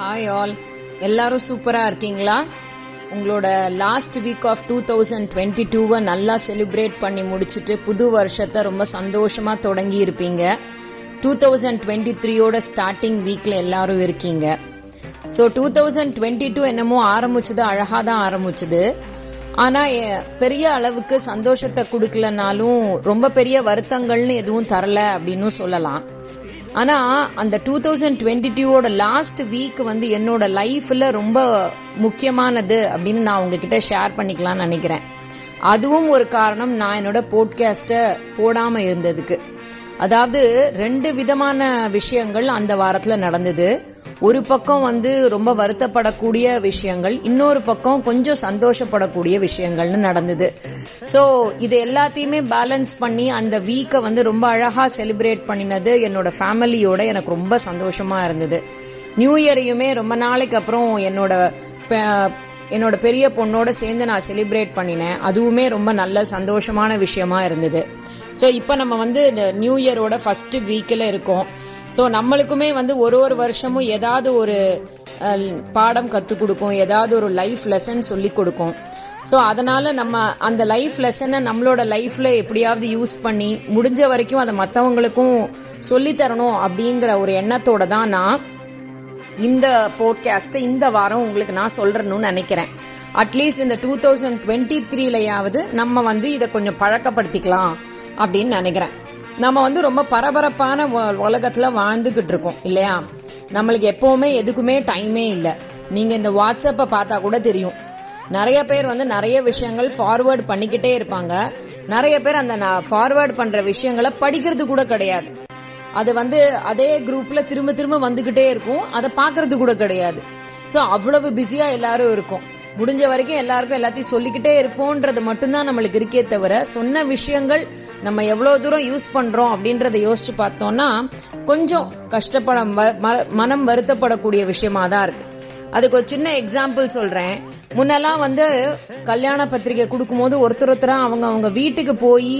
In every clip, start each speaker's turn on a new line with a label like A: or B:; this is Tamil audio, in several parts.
A: ஹாய் ஆல் எல்லாரும் சூப்பராக இருக்கீங்களா? உங்களோட last week of two thousand twenty டூவை நல்லா செலிப்ரேட் பண்ணி முடிச்சுட்டு புது வருஷத்தை ரொம்ப சந்தோஷமாக தொடங்கி இருப்பீங்க. டூ தௌசண்ட் டுவெண்ட்டி த்ரீயோட ஸ்டார்டிங் வீக்கில் எல்லாரும் இருக்கீங்க. So two thousand twenty two என்னமோ ஆரம்பிச்சது அழகாக தான் ஆரம்பிச்சது. ஆனால் பெரிய அளவுக்கு சந்தோஷத்தை கொடுக்கலனாலும் ரொம்ப பெரிய வருத்தங்கள்னு எதுவும் தரல அப்படின்னு சொல்லலாம். ஆனால் அந்த டூ தௌசண்ட் டுவெண்ட்டி டூவோட லாஸ்ட் வீக் வந்து என்னோட லைஃப்பில் ரொம்ப முக்கியமானது அப்படின்னு நான் உங்ககிட்ட ஷேர் பண்ணிக்கலாம்னு நினைக்கிறேன். அதுவும் ஒரு காரணம் நான் என்னோட போட்காஸ்ட்டை போடாமல் இருந்ததுக்கு. அதாவது ரெண்டு விதமான விஷயங்கள் அந்த வாரத்தில் நடந்தது. ஒரு பக்கம் வந்து ரொம்ப வருத்தப்படக்கூடிய விஷயங்கள் இன்னொரு பக்கம் கொஞ்சம் சந்தோஷப்படக்கூடிய விஷயங்கள்னு நடந்தது. ஸோ இது எல்லாத்தையுமே பேலன்ஸ் பண்ணி அந்த வீக்கை வந்து ரொம்ப அழகாக செலிப்ரேட் பண்ணினது என்னோட ஃபேமிலியோட எனக்கு ரொம்ப சந்தோஷமாக இருந்தது. நியூ இயரையுமே ரொம்ப நாளைக்கு அப்புறம் என்னோட என்னோட பெரிய பொண்ணோட சேர்ந்து நான் செலிப்ரேட் பண்ணினேன். அதுவுமே ரொம்ப நல்ல சந்தோஷமான விஷயமா இருந்தது. ஸோ இப்போ நம்ம வந்து நியூ இயரோட ஃபர்ஸ்ட் வீக்கில் இருக்கோம். ஸோ நம்மளுக்குமே வந்து ஒரு ஒரு வருஷமும் ஏதாவது ஒரு பாடம் கற்றுக் கொடுக்கும் ஏதாவது ஒரு லைஃப் லெசன் சொல்லி கொடுக்கும். ஸோ அதனால நம்ம அந்த லைஃப் லெசனை நம்மளோட லைஃப்ல எப்படியாவது யூஸ் பண்ணி முடிஞ்ச வரைக்கும் அதை மற்றவங்களுக்கும் சொல்லித்தரணும் அப்படிங்கிற ஒரு எண்ணத்தோட தான் நான் இந்த போட்காஸ்ட்டை இந்த வாரம் உங்களுக்கு நான் சொல்றேன்னு நினைக்கிறேன். அட்லீஸ்ட் இந்த டூ தௌசண்ட் டுவெண்ட்டி த்ரீலையாவது நம்ம வந்து இதை கொஞ்சம் பழக்கப்படுத்திக்கலாம் அப்படின்னு நினைக்கிறேன். நம்ம வந்து ரொம்ப பரபரப்பான உலகத்தில் வாழ்ந்துக்கிட்டு இருக்கோம் இல்லையா? நம்மளுக்கு எப்போவுமே எதுக்குமே டைமே இல்லை. நீங்கள் இந்த வாட்ஸ்அப்பை பார்த்தா கூட தெரியும். நிறைய பேர் வந்து நிறைய விஷயங்கள் ஃபார்வேர்ட் பண்ணிக்கிட்டே இருப்பாங்க. நிறைய பேர் அந்த ஃபார்வேர்ட் பண்ணுற விஷயங்களை படிக்கிறது கூட கிடையாது. அது வந்து அதே குரூப்ல திரும்ப திரும்ப வந்துகிட்டே இருக்கும். அதை பார்க்கறது கூட கிடையாது. ஸோ அவ்வளவு பிஸியா எல்லாரும் இருக்கும். முடிஞ்ச வரைக்கும் எல்லாருக்கும் எல்லாத்தையும் சொல்லிக்கிட்டே இருப்போன்றது மட்டும்தான் நம்மளுக்கு இருக்கே தவிர சொன்ன விஷயங்கள் நம்ம எவ்வளோ தூரம் யூஸ் பண்றோம் அப்படின்றத யோசிச்சு பார்த்தோம்னா கொஞ்சம் கஷ்டப்பட மனம் வருத்தப்படக்கூடிய விஷயமா தான் இருக்கு. அதுக்கு ஒரு சின்ன எக்ஸாம்பிள் சொல்றேன். முன்னெல்லாம் வந்து கல்யாண பத்திரிகை கொடுக்கும்போது ஒருத்தர் ஒருத்தராக அவங்க அவங்க வீட்டுக்கு போய்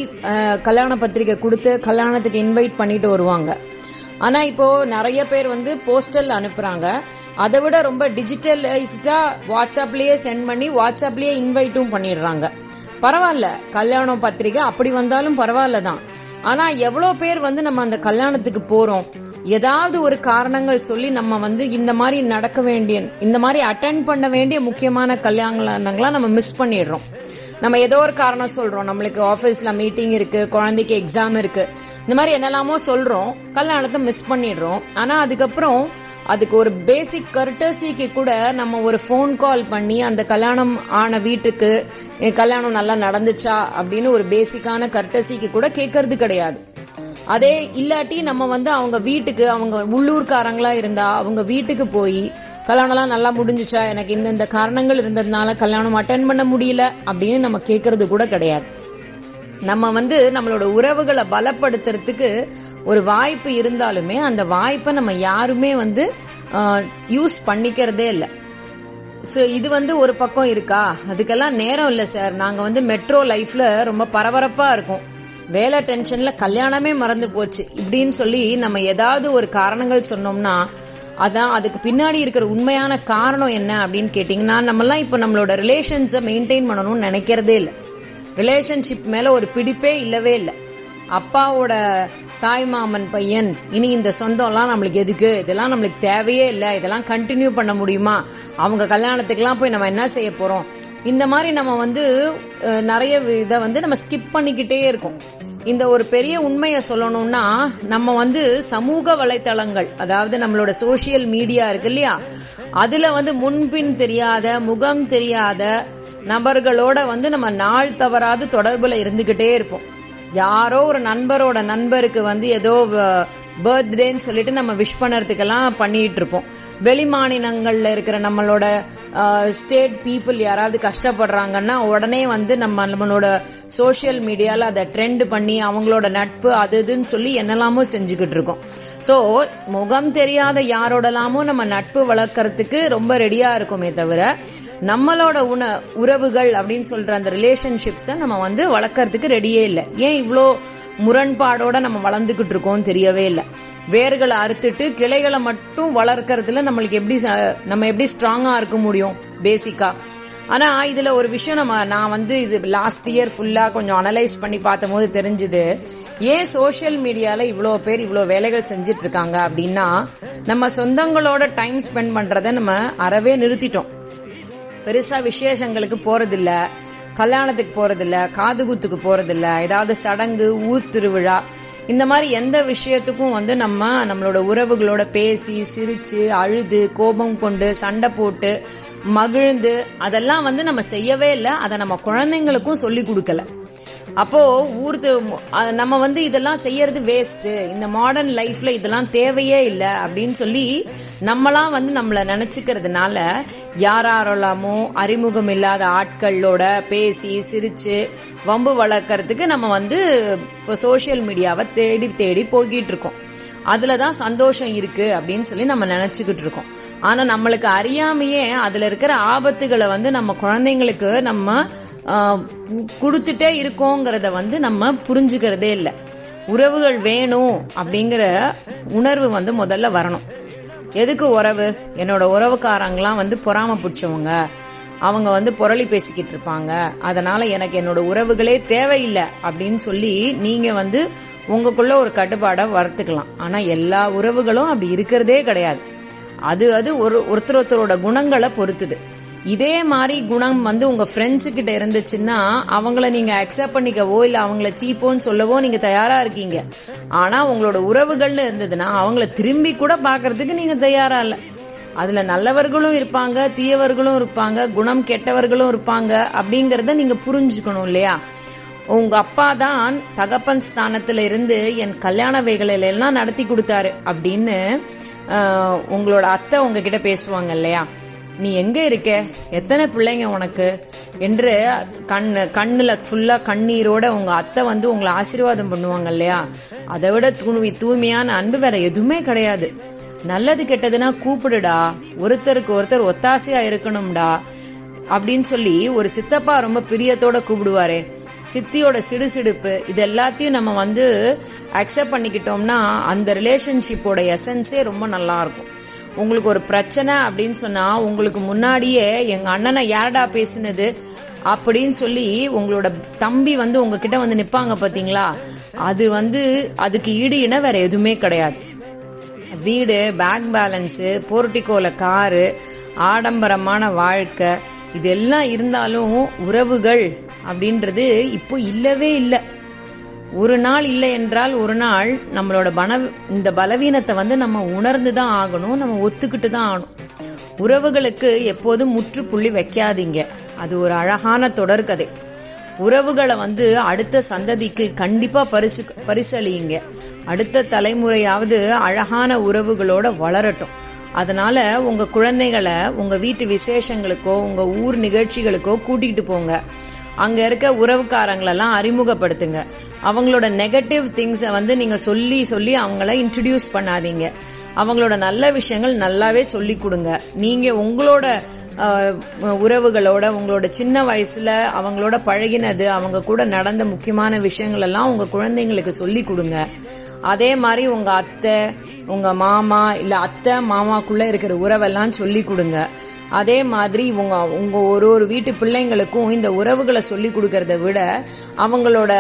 A: கல்யாண பத்திரிகை கொடுத்து கல்யாணத்துக்கு இன்வைட் பண்ணிட்டு வருவாங்க. ஆனா இப்போ நிறைய பேர் வந்து போஸ்டல் அனுப்புறாங்க. அதை விட ரொம்ப டிஜிட்டலைஸ்டா வாட்ஸ்அப்லயே சென்ட் பண்ணி வாட்ஸ்அப்லயே இன்வைட்டும் பண்ணிடுறாங்க. பரவாயில்ல கல்யாணம் பத்திரிகை அப்படி வந்தாலும் பரவாயில்ல தான். ஆனா எவ்வளோ பேர் வந்து நம்ம அந்த கல்யாணத்துக்கு போறோம்? ஏதாவது ஒரு காரணங்கள் சொல்லி நம்ம வந்து இந்த மாதிரி நடக்க வேண்டிய இந்த மாதிரி அட்டன் பண்ண வேண்டிய முக்கியமான கல்யாணங்களா நம்ம மிஸ் பண்ணிடுறோம். நம்ம ஏதோ ஒரு காரணம் சொல்றோம். நம்மளுக்கு ஆஃபீஸ்ல மீட்டிங் இருக்கு குழந்தைக்கு எக்ஸாம் இருக்கு. இந்த மாதிரி என்னெல்லாமோ சொல்றோம். கல்யாணத்தை மிஸ் பண்ணிடுறோம். ஆனா அதுக்கப்புறம் அதுக்கு ஒரு பேசிக் கர்டசிக்கு கூட நம்ம ஒரு ஃபோன் கால் பண்ணி அந்த கல்யாணம் ஆன வீட்டுக்கு கல்யாணம் நல்லா நடந்துச்சா? அப்படின்னு ஒரு பேசிக்கான கர்டசிக்கு கூட கேட்கறது கிடையாது. அதே இல்லாட்டி நம்ம வந்து அவங்க வீட்டுக்கு அவங்க உள்ளூர்காரங்களா இருந்தா அவங்க வீட்டுக்கு போய் கல்யாணம்லாம் நல்லா முடிஞ்சிச்சா? எனக்கு இந்த இந்த காரணங்கள் இருந்ததுனால கல்யாணம் அட்டன் பண்ண முடியல? அப்படின்னு நம்ம கேட்கறது கூட கிடையாது. நம்ம வந்து நம்மளோட உறவுகளை பலப்படுத்துறதுக்கு ஒரு வாய்ப்பு இருந்தாலுமே அந்த வாய்ப்பை நம்ம யாருமே வந்து யூஸ் பண்ணிக்கிறதே இல்லை. ஸோ இது வந்து ஒரு பக்கம் இருக்கா? அதுக்கெல்லாம் நேரம் இல்லை சார். நாங்கள் வந்து மெட்ரோ லைஃப்பில் ரொம்ப பரபரப்பாக இருக்கும். வேலை டென்ஷன்ல கல்யாணமே மறந்து போச்சு. இப்படின்னு சொல்லி நம்ம ஏதாவது ஒரு காரணங்கள் சொன்னோம்னா அதான் அதுக்கு பின்னாடி இருக்கிற உண்மையான காரணம் என்ன அப்படின்னு கேட்டிங்கன்னா நம்மலாம் இப்போ நம்மளோட ரிலேஷன்ஸை மெயின்டைன் பண்ணணும்னு நினைக்கிறதே இல்லை. ரிலேஷன்ஷிப் மேலே ஒரு பிடிப்பே இல்லவே இல்லை. அப்பாவோட தாய் மாமன் பையன் இனி இந்த சொந்தம்லாம் நம்மளுக்கு எதுக்கு? இதெல்லாம் நம்மளுக்கு தேவையே இல்லை. இதெல்லாம் கண்டினியூ பண்ண முடியுமா? அவங்க கல்யாணத்துக்குலாம் போய் நம்ம என்ன செய்ய போகிறோம் இந்த மாதிரி நம்ம வந்து நிறைய இதை வந்து நம்ம ஸ்கிப் பண்ணிக்கிட்டே இருக்கோம். இந்த ஒரு பெரிய உண்மையை சொல்லணும்னா நம்ம வந்து சமூக வலைத்தளங்கள் அதாவது நம்மளோட சோசியல் மீடியா இருக்கு இல்லையா? அதுல வந்து முன்பின் தெரியாத முகம் தெரியாத நபர்களோட வந்து நம்ம நாள் தவறாது தொடர்புல இருந்துகிட்டே இருப்போம். யாரோ ஒரு நண்பரோட நண்பருக்கு வந்து ஏதோ பர்த்டேன்னு சொல்லிட்டு நம்ம விஷ் பண்ணுறதுக்கெல்லாம் பண்ணிட்டு இருப்போம் வெளி மாநிலங்களில் இருக்கிற நம்மளோட ஸ்டேட் பீப்புள் யாராவது கஷ்டப்படுறாங்கன்னா உடனே வந்து நம்ம நம்மளோட சோஷியல் மீடியாவில் அதை ட்ரெண்ட் பண்ணி அவங்களோட நட்பு அது இதுன்னு சொல்லி என்னெல்லாமோ செஞ்சுக்கிட்டு இருக்கோம் ஸோ முகம் தெரியாத யாரோடலாமோ நம்ம நட்பு வளர்க்குறதுக்கு ரொம்ப ரெடியாக இருக்குமே தவிர நம்மளோட உண உறவுகள் அப்படின்னு சொல்ற அந்த ரிலேஷன்ஷிப்ஸை நம்ம வந்து வளர்க்கறதுக்கு ரெடியே இல்லை. ஏன் இவ்வளோ முரண்பாடோட நம்ம வளர்ந்துகிட்டு இருக்கோம் தெரியவே இல்லை. வேர்களை அறுத்துட்டு கிளைகளை மட்டும் வளர்க்கறதுல நம்மளுக்கு எப்படி ச- நம்ம எப்படி ஸ்ட்ராங்கா இருக்க முடியும் பேசிக்கா ஆனா இதுல ஒரு விஷயம் நம்ம நான் வந்து இது லாஸ்ட் இயர் ஃபுல்லா கொஞ்சம் அனலைஸ் பண்ணி பார்த்தபோது தெரிஞ்சுது. ஏன் சோஷியல் மீடியால இவ்வளோ பேர் இவ்வளோ வேலைகள் செஞ்சுட்டு இருக்காங்க அப்படின்னா நம்ம சொந்தங்களோட டைம் ஸ்பெண்ட் பண்றதை நம்ம அறவே நிறுத்திட்டோம். பெருசா விசேஷங்களுக்கு போறதில்ல கல்யாணத்துக்கு போறதில்ல காதுகுத்துக்கு போறதில்ல ஏதாவது சடங்கு ஊர் திருவிழா இந்த மாதிரி எந்த விஷயத்துக்கும் வந்து நம்ம நம்மளோட உறவுகளோட பேசி சிரிச்சு அழுது கோபம் கொண்டு சண்டை போட்டு மகிழ்ந்து அதெல்லாம் வந்து நம்ம செய்யவே இல்லை. அதை நம்ம குழந்தைங்களுக்கும் சொல்லி கொடுக்கல. அப்போ ஊருக்கு நம்ம வந்து இதெல்லாம் செய்யறது வேஸ்ட் இந்த மாடர்ன் லைஃப்ல இதெல்லாம் தேவையே இல்லை அப்படின்னு சொல்லி நம்மளாம் வந்து நம்மள நினைச்சுக்கிறதுனால யாராரெல்லாமோ அறிமுகம் இல்லாத ஆட்களோட பேசி சிரிச்சு வம்பு வளர்க்கறதுக்கு நம்ம வந்து இப்போ சோஷியல் மீடியாவை தேடி தேடி போய்கிட்டு இருக்கோம். அதுல தான் சந்தோஷம் இருக்கு அப்படின்னு சொல்லி நம்ம நினைச்சுக்கிட்டு இருக்கோம். ஆனா நம்மளுக்கு அறியாமையே அதுல இருக்கிற ஆபத்துகளை வந்து நம்ம குழந்தைங்களுக்கு நம்ம கொடுத்துட்டே இருக்கோங்கிறத வந்து நம்ம புரிஞ்சுக்கிறதே இல்லை. உறவுகள் வேணும் அப்படிங்கிற உணர்வு வந்து முதல்ல வரணும். எதுக்கு உறவு? என்னோட உறவுக்காரங்களாம் வந்து பொறாம பிடிச்சவங்க. அவங்க வந்து புரளி பேசிக்கிட்டு இருப்பாங்க. அதனால எனக்கு என்னோட உறவுகளே தேவையில்லை அப்படின்னு சொல்லி நீங்க வந்து உங்களுக்குள்ள ஒரு கட்டுப்பாடை வளர்த்துக்கலாம். ஆனா எல்லா உறவுகளும் அப்படி இருக்கிறதே கிடையாது. அது அது ஒரு ஒருத்தர் ஒருத்தரோட குணங்களை பொறுத்துது. இதே மாதிரி குணம் வந்து உங்க ஃப்ரெண்ட்ஸு கிட்ட இருந்துச்சுன்னா அவங்கள நீங்க அக்செப்ட் பண்ணிக்கவோ இல்ல அவங்கள சீப்போன்னு சொல்லவோ நீங்க தயாரா இருக்கீங்க. ஆனா உங்களோட உறவுகள்னு இருந்ததுன்னா அவங்கள திரும்பி கூட பாக்குறதுக்கு நீங்க தயாரா இல்ல. அதுல நல்லவர்களும் இருப்பாங்க தீயவர்களும் இருப்பாங்க குணம் கெட்டவர்களும் இருப்பாங்க அப்படிங்கறத நீங்க புரிஞ்சுக்கணும் இல்லையா? உங்க அப்பா தான் தகப்பன் ஸ்தானத்துல இருந்து என் கல்யாண வேகலையில எல்லாம் நடத்தி கொடுத்தாரு அப்படின்னு உங்களோட அத்தை உங்ககிட்ட பேசுவாங்க இல்லையா? நீ எங்க இருக்க? எத்தனை பிள்ளைங்க உனக்கு? என்று கண் கண்ணுல ஃபுல்லா கண்ணீரோட உங்க அத்தை வந்து உங்களை ஆசீர்வாதம் பண்ணுவாங்க இல்லையா? அதை விட தூய்மை தூய்மையான அன்பு வேற எதுவுமே கிடையாது. நல்லது கெட்டதுன்னா கூப்பிடுடா. ஒருத்தருக்கு ஒருத்தர் ஒத்தாசையா இருக்கணும்டா. அப்படின்னு சொல்லி ஒரு சித்தப்பா ரொம்ப பிரியத்தோட கூப்பிடுவாரே. சித்தியோட சிடுசிடுப்பு இது எல்லாத்தையும் நம்ம வந்து அக்செப்ட் பண்ணிக்கிட்டோம்னா அந்த ரிலேஷன்ஷிப்போட எசன்ஸே ரொம்ப நல்லா இருக்கும். உங்களுக்கு ஒரு பிரச்சனை அப்படின்னு சொன்னா உங்களுக்கு முன்னாடியே எங்க அண்ணனை யாரடா பேசினது அப்படின்னு சொல்லி உங்களோட தம்பி வந்து உங்ககிட்ட வந்து நிப்பாங்க பாத்தீங்களா? அது வந்து அதுக்கு ஈடு இன வேற எதுவுமே கிடையாது. வீடு பேங்க் பேலன்ஸு போர்ட்டிகோல காரு ஆடம்பரமான வாழ்க்கை இதெல்லாம் இருந்தாலும் உறவுகள் அப்படின்றது இப்போ இல்லவே இல்லை. ஒரு நாள் இல்லை என்றால் ஒரு நாள் நம்மளோட பன இந்த பலவீனத்தை வந்து நம்ம உணர்ந்து தான் ஆகணும் நம்ம ஒத்துக்கிட்டு தான் ஆகணும். உறவுகளுக்கு எப்போதும் முற்றுப்புள்ளி வைக்காதீங்க. அது ஒரு அழகான தொடர்கதை உறவுகளை வந்து அடுத்த சந்ததிக்கு கண்டிப்பா பரிசு பரிசளியுங்க. அடுத்த தலைமுறையாவது அழகான உறவுகளோட வளரட்டும். அதனால உங்க குழந்தைகளை உங்க வீட்டு விசேஷங்களுக்கோ உங்க ஊர் நிகழ்ச்சிகளுக்கோ கூட்டிகிட்டு போங்க. அங்க இருக்க உறவுக்காரங்களெல்லாம் அறிமுகப்படுத்துங்க. அவங்களோட நெகட்டிவ் திங்ஸை வந்து நீங்க சொல்லி சொல்லி அவங்கள இன்ட்ரடியூஸ் பண்ணாதீங்க. அவங்களோட நல்ல விஷயங்கள் நல்லாவே சொல்லி கொடுங்க. நீங்க உங்களோட உறவுகளோட உங்களோட சின்ன வயசுல அவங்களோட பழகினது அவங்க கூட நடந்த முக்கியமான விஷயங்கள் எல்லாம் உங்க குழந்தைங்களுக்கு சொல்லி கொடுங்க. அதே மாதிரி உங்க அத்தை உங்க மாமா இல்ல அத்தை மாமாக்குள்ள இருக்கிற உறவெல்லாம் சொல்லி கொடுங்க. அதே மாதிரி இவங்க உங்க ஒரு ஒரு வீட்டு பிள்ளைங்களுக்கும் இந்த உறவுகளை சொல்லி கொடுக்கறத விட அவங்களோட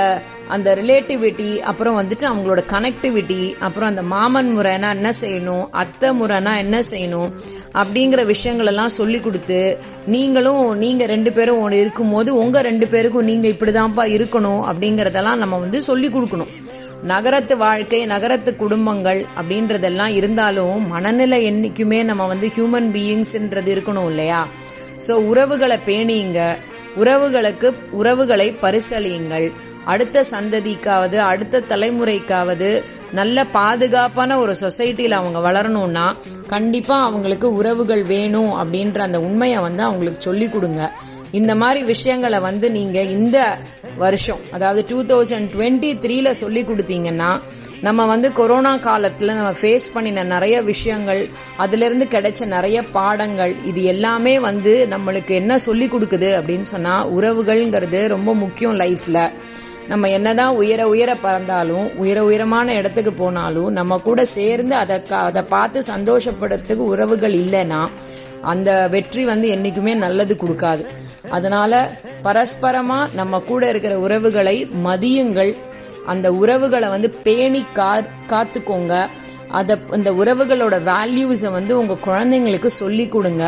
A: அந்த ரிலேட்டிவிட்டி அப்புறம் வந்துட்டு அவங்களோட கனெக்டிவிட்டி அப்புறம் அந்த மாமன் முறைனா என்ன செய்யணும் அத்தை முறைனா என்ன செய்யணும் அப்படிங்கிற விஷயங்கள் எல்லாம் சொல்லி கொடுத்து நீங்களும் நீங்க ரெண்டு பேரும் ஒன்று இருக்கும்போது உங்க ரெண்டு பேருக்கும் நீங்க இப்படிதான்ப்பா இருக்கணும் அப்படிங்கறதெல்லாம் நம்ம வந்து சொல்லி கொடுக்கணும். நகரத்து வாழ்க்கை நகரத்து குடும்பங்கள் அப்படின்றதெல்லாம் இருந்தாலும் மனநிலை என்றைக்குமே நம்ம வந்து ஹியூமன் பீயிங்ஸ்ன்றது இருக்கணும் இல்லையா? சோ உறவுகளை பேணியுங்க உறவுகளுக்கு உறவுகளை பரிசளியுங்கள். அடுத்த சந்ததிக்காவது அடுத்த தலைமுறைக்காவது நல்ல பாதுகாப்பான ஒரு சொசைட்டியில் அவங்க வளரணும்னா கண்டிப்பா அவங்களுக்கு உறவுகள் வேணும் அப்படின்ற அந்த உண்மையை வந்து அவங்களுக்கு சொல்லி கொடுங்க. இந்த மாதிரி விஷயங்களை வந்து நீங்க இந்த வருஷம் அதாவது டூ தௌசண்ட் டுவெண்ட்டி த்ரீல சொல்லி கொடுத்தீங்கன்னா நம்ம வந்து கொரோனா காலத்தில் நம்ம ஃபேஸ் பண்ணின நிறைய விஷயங்கள் அதுலேருந்து கிடைச்ச நிறைய பாடங்கள் இது எல்லாமே வந்து நம்மளுக்கு என்ன சொல்லி கொடுக்குது அப்படின்னு சொன்னால் உறவுகள்ங்கிறது ரொம்ப முக்கியம் லைஃப்பில் நம்ம என்னதான் உயர உயர பறந்தாலும் உயர உயரமான இடத்துக்கு போனாலும் நம்ம கூட சேர்ந்து அதை அதை பார்த்து சந்தோஷப்படுறதுக்கு உறவுகள் இல்லைன்னா அந்த வெற்றி வந்து என்றைக்குமே நல்லது கொடுக்காது. அதனால பரஸ்பரமா நம்ம கூட இருக்கிற உறவுகளை மதியுங்கள். அந்த உறவுகளை வந்து பேணி கா காத்துக்கோங்க. அதை இந்த உறவுகளோட வேல்யூஸை வந்து உங்கள் குழந்தைங்களுக்கு சொல்லி கொடுங்க.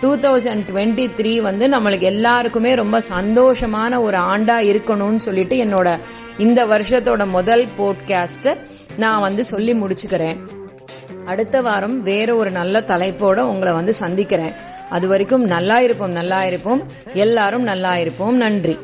A: டூ தௌசண்ட் டுவெண்ட்டி த்ரீ வந்து நம்மளுக்கு எல்லாருக்குமே ரொம்ப சந்தோஷமான ஒரு ஆண்டாக இருக்கணும்னு சொல்லிட்டு என்னோட இந்த வருஷத்தோட முதல் போட்காஸ்ட்டை நான் வந்து சொல்லி முடிச்சுக்கிறேன். அடுத்த வாரம் வேற ஒரு நல்ல தலைப்போட உங்களை வந்து சந்திக்கிறேன். அது வரைக்கும் நல்லா இருப்போம் நல்லா இருப்போம். எல்லாரும் நல்லா இருப்போம். நன்றி.